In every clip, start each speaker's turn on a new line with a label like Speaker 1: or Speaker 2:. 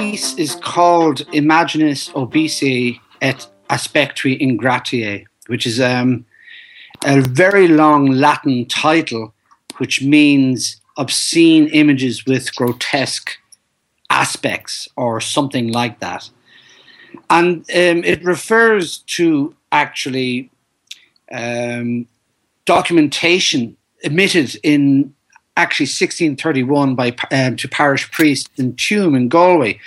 Speaker 1: piece is called Imagines Obesae et Aspectui Ingratae, which is um, a very long Latin title, which means obscene images with grotesque aspects or something like that. And um, it refers to actually um, documentation emitted in actually 1631 by um, to parish priest in Tuam in Galway.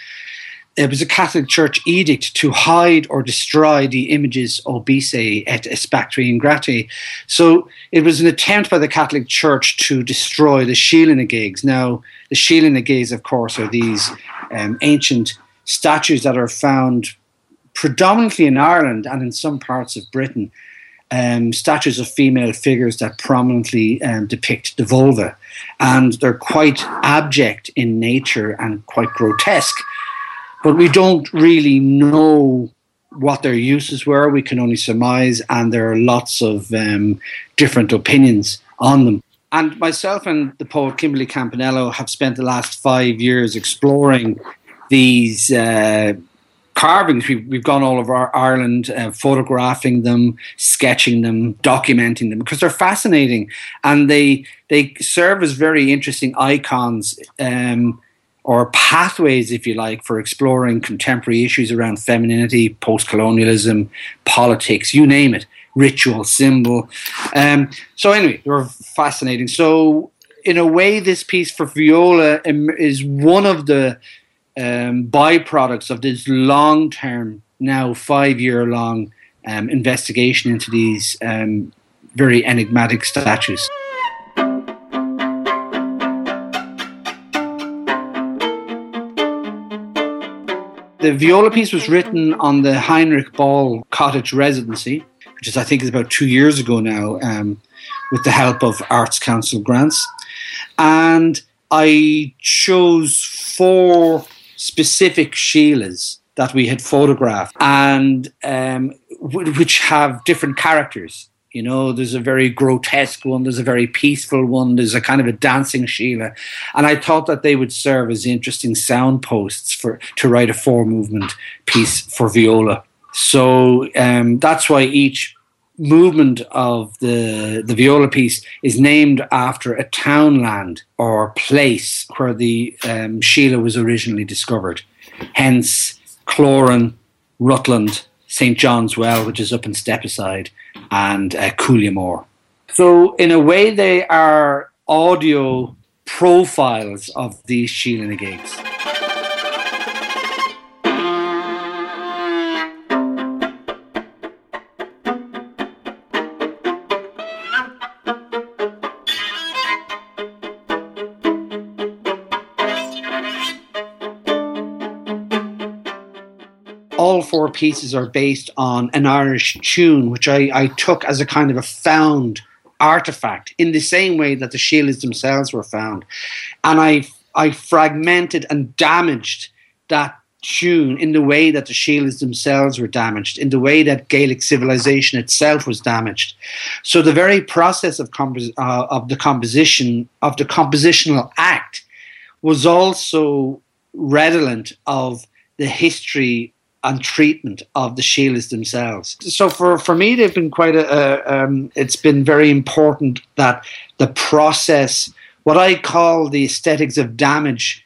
Speaker 1: It was a Catholic Church edict to hide or destroy the images obesae et aspectui ingratae. So it was an attempt by the Catholic Church to destroy the Sheela-na-gigs. Now, the Sheela-na-gigs, of course, are these um, ancient statues that are found predominantly in Ireland and in some parts of Britain um, statues of female figures that prominently um, depict the vulva. And they're quite abject in nature and quite grotesque. But we don't really know what their uses were. We can only surmise, and there are lots of um, different opinions on them. And myself and the poet Kimberly Campanello have spent the last five years exploring these uh, carvings. We've, we've gone all over Ireland, uh, photographing them, sketching them, documenting them because they're fascinating and they they serve as very interesting icons. Um, or pathways, if you like, for exploring contemporary issues around femininity, post colonialism, politics, you name it, ritual, symbol. Um, so, anyway, they were fascinating. So, in a way, this piece for viola is one of the um, byproducts of this long term, now five year long um, investigation into these um, very enigmatic statues. The viola piece was written on the Heinrich Böll cottage residency, which is, I think, is about two years ago now, um, with the help of Arts Council grants. And I chose four specific Sheilas that we had photographed and um, w- which have different characters. You know, there's a very grotesque one, there's a very peaceful one, there's a kind of a dancing Sheila. And I thought that they would serve as interesting soundposts for to write a four movement piece for viola. So um, that's why each movement of the the viola piece is named after a townland or place where the um, Sheila was originally discovered. Hence, Cloran, Rutland, St John's Well, which is up in Stepaside, and uh. So, in a way, they are audio profiles of these Sheela-na-gigs. All four pieces are based on an Irish tune, which I, I took as a kind of a found artifact in the same way that the Sheilas themselves were found. And I, I fragmented and damaged that tune in the way that the Sheilas themselves were damaged, in the way that Gaelic civilization itself was damaged. So the very process of, compos- uh, of the composition, of the compositional act, was also redolent of the history and treatment of the Sheilas themselves. So for, for me, they've been quite a, a um, it's been very important that the process, what I call the aesthetics of damage,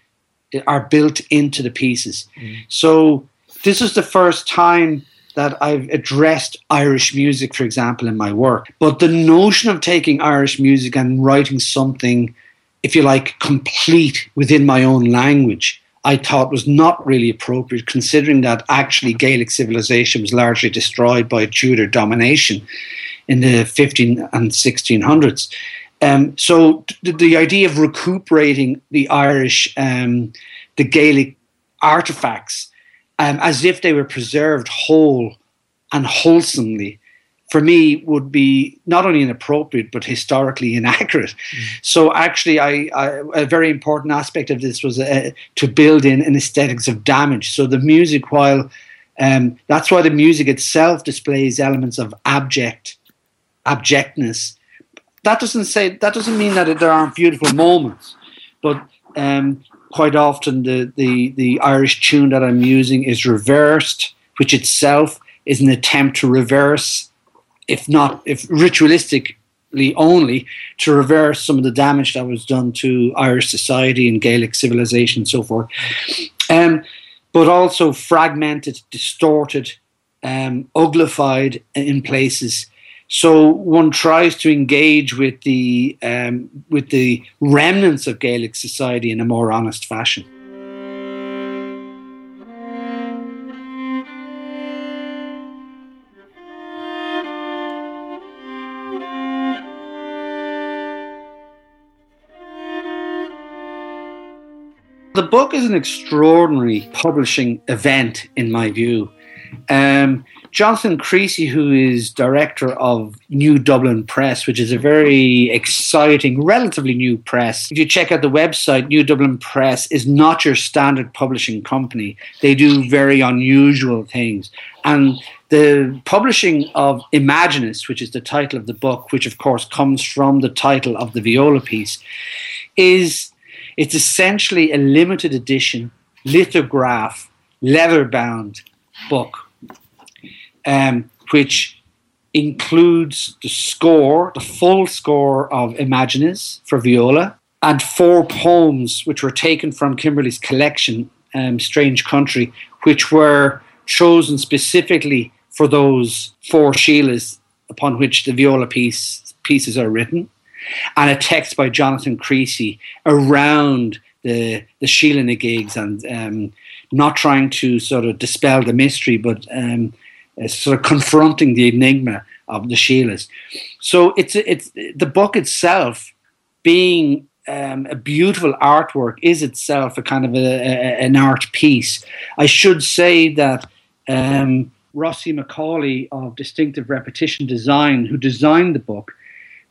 Speaker 1: are built into the pieces. Mm. So this is the first time that I've addressed Irish music, for example, in my work. But the notion of taking Irish music and writing something, if you like, complete within my own language I thought was not really appropriate, considering that actually Gaelic civilization was largely destroyed by Tudor domination in the 15 and 1600s. Um, so th- the idea of recuperating the Irish, um, the Gaelic artifacts, um, as if they were preserved whole and wholesomely for me would be not only inappropriate but historically inaccurate. Mm. So actually, I, I, a very important aspect of this was uh, to build in an aesthetics of damage. So the music, while um, that's why the music itself displays elements of abject abjectness. That doesn't say that doesn't mean that there aren't beautiful moments, but um, quite often the, the, the Irish tune that I'm using is reversed, which itself is an attempt to reverse, if not if ritualistically only, to reverse some of the damage that was done to Irish society and Gaelic civilization and so forth. Um, but also fragmented, distorted, um, uglified in places. So one tries to engage with the um, with the remnants of Gaelic society in a more honest fashion. Book is an extraordinary publishing event, in my view. Um, Jonathan Creasy, who is director of New Dublin Press, which is a very exciting, relatively new press. If you check out the website, New Dublin Press is not your standard publishing company. They do very unusual things. And the publishing of Imagines, which is the title of the book, which of course comes from the title of the viola piece, is it's essentially a limited edition lithograph leather bound book um, which includes the score, the full score of Imagines for viola, and four poems which were taken from Kimberly's collection, um, Strange Country, which were chosen specifically for those four Sheilas upon which the viola piece, pieces are written, and a text by Jonathan Creasy around the the Sheila gigs and um, not trying to sort of dispel the mystery, but um, uh, sort of confronting the enigma of the Sheilas. So it's it's the book itself being um, a beautiful artwork is itself a kind of a, a, an art piece. I should say that um, Rossi Macaulay of Distinctive Repetition Design, who designed the book,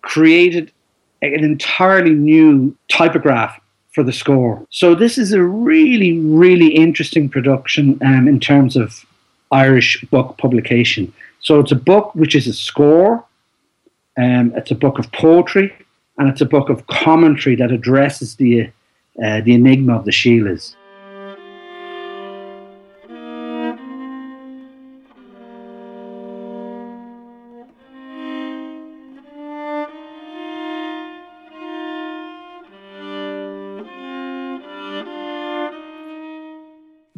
Speaker 1: created an entirely new typograph for the score. So this is a really, really interesting production um, in terms of Irish book publication. So it's a book which is a score, um, it's a book of poetry, and it's a book of commentary that addresses the uh, the enigma of the Sheilas.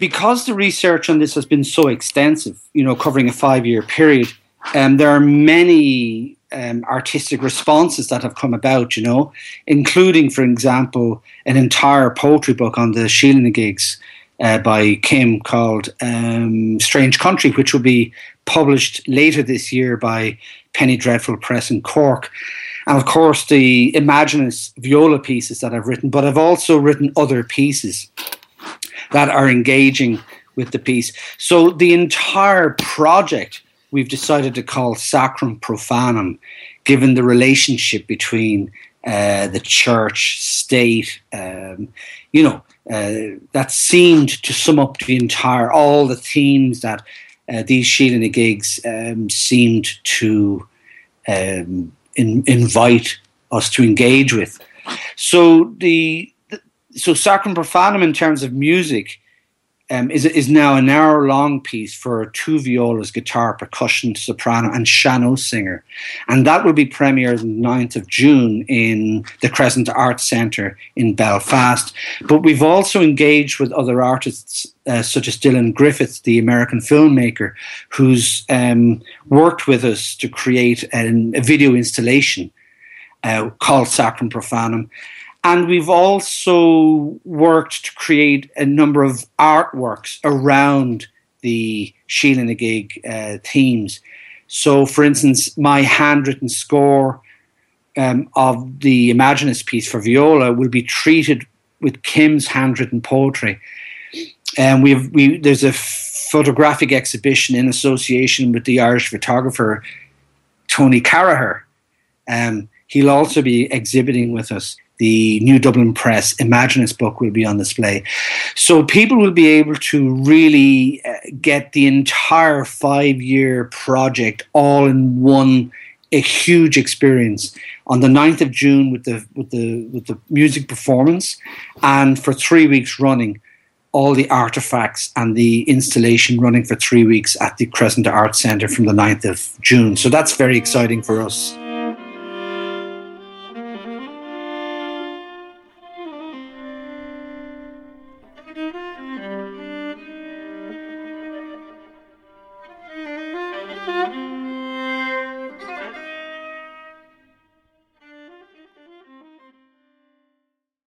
Speaker 1: Because the research on this has been so extensive, you know, covering a five year period, um, there are many um, artistic responses that have come about, you know, including, for example, an entire poetry book on the Sheila gigs uh, by Kim called um, Strange Country, which will be published later this year by Penny Dreadful Press in Cork. And of course, the Imagines viola pieces that I've written, but I've also written other pieces that are engaging with the piece. So the entire project we've decided to call Sacrum Profanum, given the relationship between uh, the church, state, um, you know, uh, that seemed to sum up the entire, all the themes that uh, these Sheila gigs um, seemed to um, in, invite us to engage with. So the so Sacrum Profanum in terms of music um, is is now an hour long piece for two violas, guitar, percussion, soprano, and sean-nós singer, and that will be premiered on the 9th of June in the Crescent Arts Centre in Belfast. But we've also engaged with other artists uh, such as Dylan Griffiths, the American filmmaker, who's um, worked with us to create a video installation uh, called Sacrum Profanum. And we've also worked to create a number of artworks around the Sheila na gig uh, themes. So, for instance, my handwritten score um, of the Imagines piece for viola will be treated with Kim's handwritten poetry. And we've we there's a photographic exhibition in association with the Irish photographer Tony Carraher. Um, he'll also be exhibiting with us the New Dublin Press Imagines book will be on display. So people will be able to really uh, get the entire five year project all in one a huge experience. On the 9th of June with the with the with the music performance and for 3 weeks running all the artifacts and the installation running for 3 weeks at the Crescent Art Centre from the 9th of June. So that's very exciting for us